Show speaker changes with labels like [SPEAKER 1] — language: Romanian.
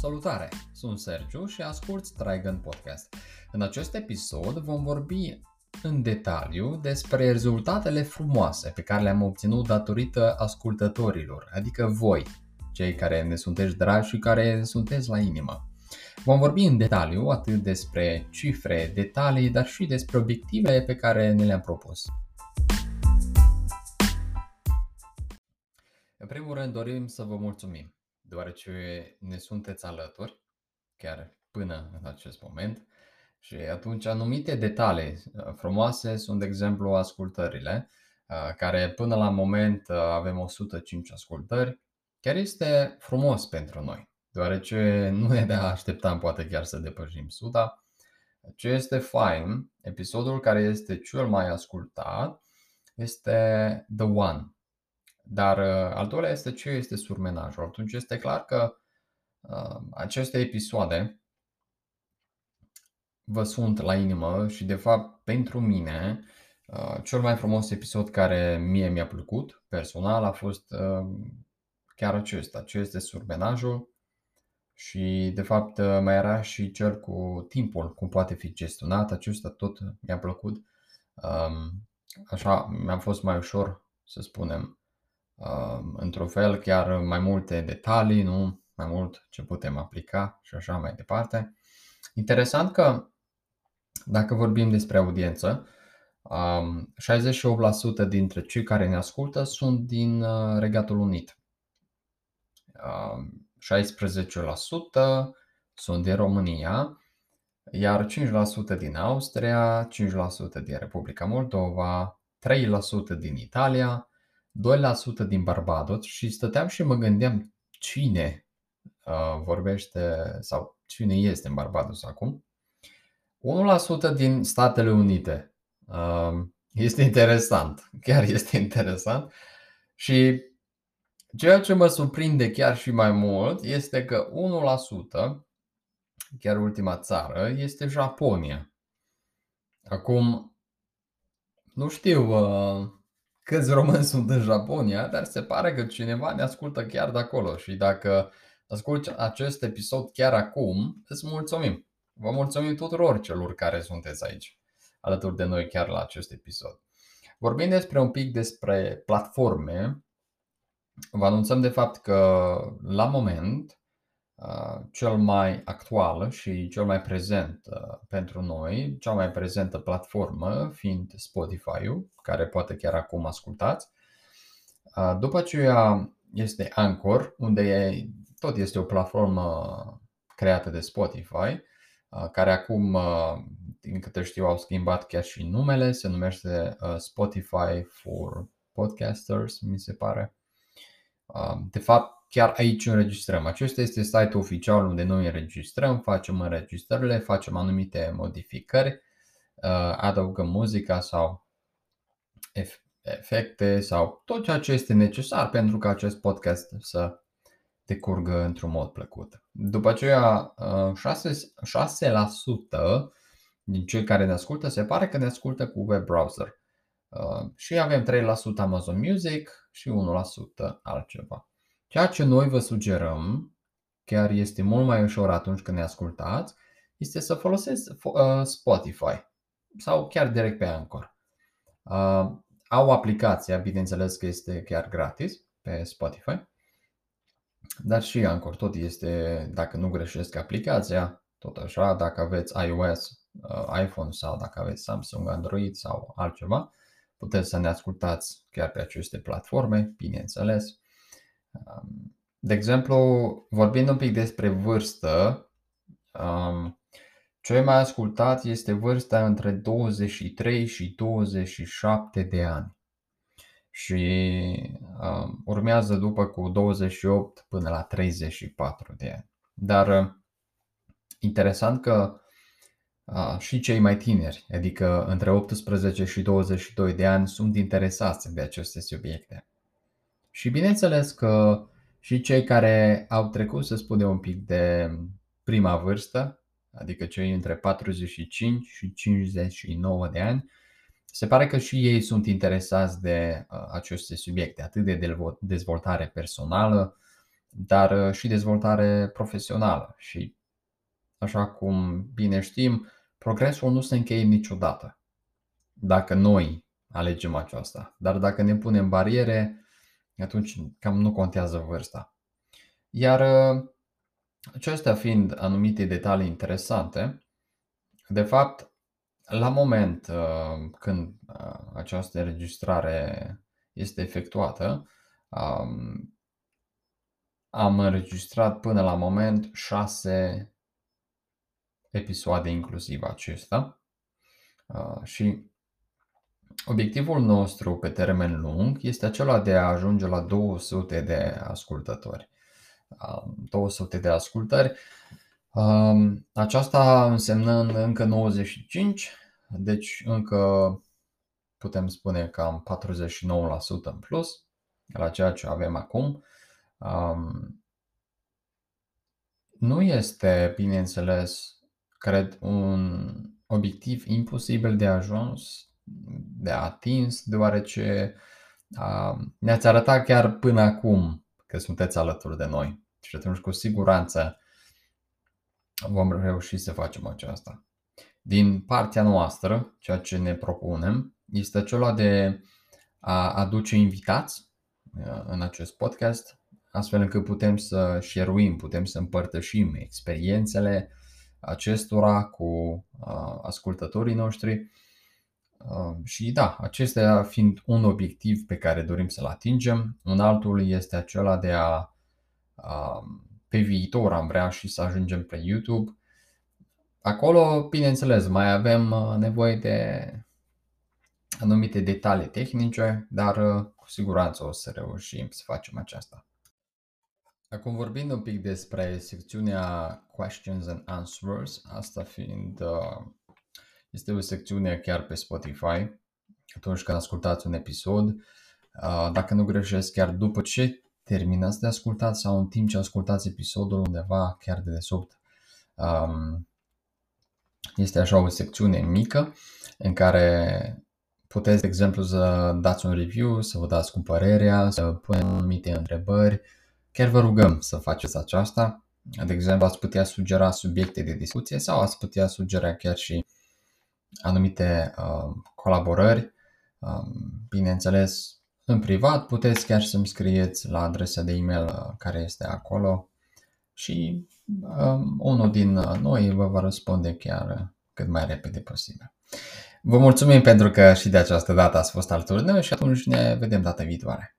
[SPEAKER 1] Salutare! Sunt Sergiu și ascult Dragon Podcast. În acest episod vom vorbi în detaliu despre rezultatele frumoase pe care le-am obținut datorită ascultătorilor, adică voi, cei care ne sunteți dragi și care sunteți la inimă. Vom vorbi în detaliu atât despre cifre, detalii, dar și despre obiectivele pe care ne le-am propus. În primul rând dorim să vă mulțumim, deoarece ne sunteți alături, chiar până în acest moment, și atunci anumite detalii uh, frumoase sunt, de exemplu, ascultările, uh, care până la moment uh, avem 105 ascultări. Chiar este frumos pentru noi, deoarece nu ne de așteptam poate chiar să depășim 100. Ce este fain, episodul care este cel mai ascultat este The One. Dar al doilea este ce este surmenajul. Atunci este clar că uh, aceste episoade vă sunt la inimă și de fapt pentru mine uh, cel mai frumos episod care mie mi-a plăcut personal a fost uh, chiar acesta, ce este surmenajul și de fapt uh, mai era și cel cu timpul, cum poate fi gestionat, acesta tot mi-a plăcut. Um, așa mi-a fost mai ușor să spunem um, într-un fel chiar mai multe detalii, nu? mai mult ce putem aplica și așa mai departe. Interesant că dacă vorbim despre audiență, 68% dintre cei care ne ascultă sunt din uh, Regatul Unit. 16% sunt din România, iar 5% din Austria, 5% din Republica Moldova, 3% din Italia, 2% din Barbados și stăteam și mă gândeam cine uh, vorbește sau cine este în Barbados acum. 1% din Statele Unite. Um, este interesant, chiar este interesant. Și ceea ce mă surprinde chiar și mai mult este că 1%, chiar ultima țară, este Japonia. Acum, nu știu uh, câți români sunt în Japonia, dar se pare că cineva ne ascultă chiar de acolo și dacă asculti acest episod chiar acum, îți mulțumim. Vă mulțumim tuturor celor care sunteți aici, alături de noi chiar la acest episod. Vorbim despre un pic despre platforme. Vă anunțăm de fapt că la moment cel mai actual și cel mai prezent pentru noi, cea mai prezentă platformă fiind Spotify-ul, care poate chiar acum ascultați. După aceea este Anchor, unde tot este o platformă creată de Spotify care acum, din câte știu, au schimbat chiar și numele, se numește Spotify for Podcasters, mi se pare. De fapt, chiar aici înregistrăm. Acesta este site-ul oficial unde noi înregistrăm, facem înregistrările, facem anumite modificări, adăugăm muzica sau efecte sau tot ceea ce este necesar pentru ca acest podcast să decurgă într-un mod plăcut. După aceea, 6%, uh, 6% din cei care ne ascultă se pare că ne ascultă cu web browser. Uh, și avem 3% Amazon Music și 1% altceva. Ceea ce noi vă sugerăm, chiar este mult mai ușor atunci când ne ascultați, este să folosiți uh, Spotify sau chiar direct pe Anchor. Au aplicația, bineînțeles că este chiar gratis pe Spotify dar și Anchor tot este, dacă nu greșesc, aplicația, tot așa, dacă aveți iOS, uh, iPhone sau dacă aveți Samsung, Android sau altceva, puteți să ne ascultați chiar pe aceste platforme, bineînțeles. Um, de exemplu, vorbind un pic despre vârstă, um, ce mai ascultat este vârsta între 23 și 27 de ani și uh, urmează după cu 28 până la 34 de ani. Dar uh, interesant că uh, și cei mai tineri, adică între 18 și 22 de ani, sunt interesați de aceste subiecte. Și bineînțeles că și cei care au trecut, să spunem, un pic de prima vârstă, adică cei între 45 și 59 de ani, se pare că și ei sunt interesați de uh, aceste subiecte, atât de dezvoltare personală, dar și dezvoltare profesională și, așa cum bine știm, progresul nu se încheie niciodată dacă noi alegem aceasta. Dar dacă ne punem bariere, atunci cam nu contează vârsta. Iar acestea fiind anumite detalii interesante, de fapt, la moment uh, când uh, această înregistrare este efectuată, um, am înregistrat până la moment șase episoade inclusiv acesta uh, și Obiectivul nostru pe termen lung este acela de a ajunge la 200 de ascultători. 200 de ascultări. Aceasta însemnând încă 95, deci încă putem spune cam 49% în plus la ceea ce avem acum. Nu este, bineînțeles, cred, un obiectiv imposibil de ajuns de atins, deoarece ne-ați arătat chiar până acum că sunteți alături de noi. Și atunci, cu siguranță, vom reuși să facem aceasta. Din partea noastră, ceea ce ne propunem este acela de a aduce invitați în acest podcast, astfel încât putem să share putem să împărtășim experiențele acestora cu ascultătorii noștri și da, acestea fiind un obiectiv pe care dorim să-l atingem, un altul este acela de a, pe viitor am vrea și să ajungem pe YouTube. Acolo, bineînțeles, mai avem uh, nevoie de anumite detalii tehnice, dar uh, cu siguranță o să reușim să facem aceasta. Acum vorbind un pic despre secțiunea Questions and Answers, asta fiind uh, este o secțiune chiar pe Spotify, atunci când ascultați un episod. Dacă nu greșesc, chiar după ce terminați de ascultat sau în timp ce ascultați episodul undeva chiar de desubt, este așa o secțiune mică în care puteți, de exemplu, să dați un review, să vă dați cu părerea, să punem anumite întrebări. Chiar vă rugăm să faceți aceasta. De exemplu, ați putea sugera subiecte de discuție sau ați putea sugera chiar și anumite uh, colaborări. Uh, bineînțeles, în privat puteți chiar să-mi scrieți la adresa de e-mail uh, care este acolo și uh, unul din uh, noi vă va răspunde chiar uh, cât mai repede posibil. Vă mulțumim pentru că și de această dată ați fost alături de noi și atunci ne vedem data viitoare.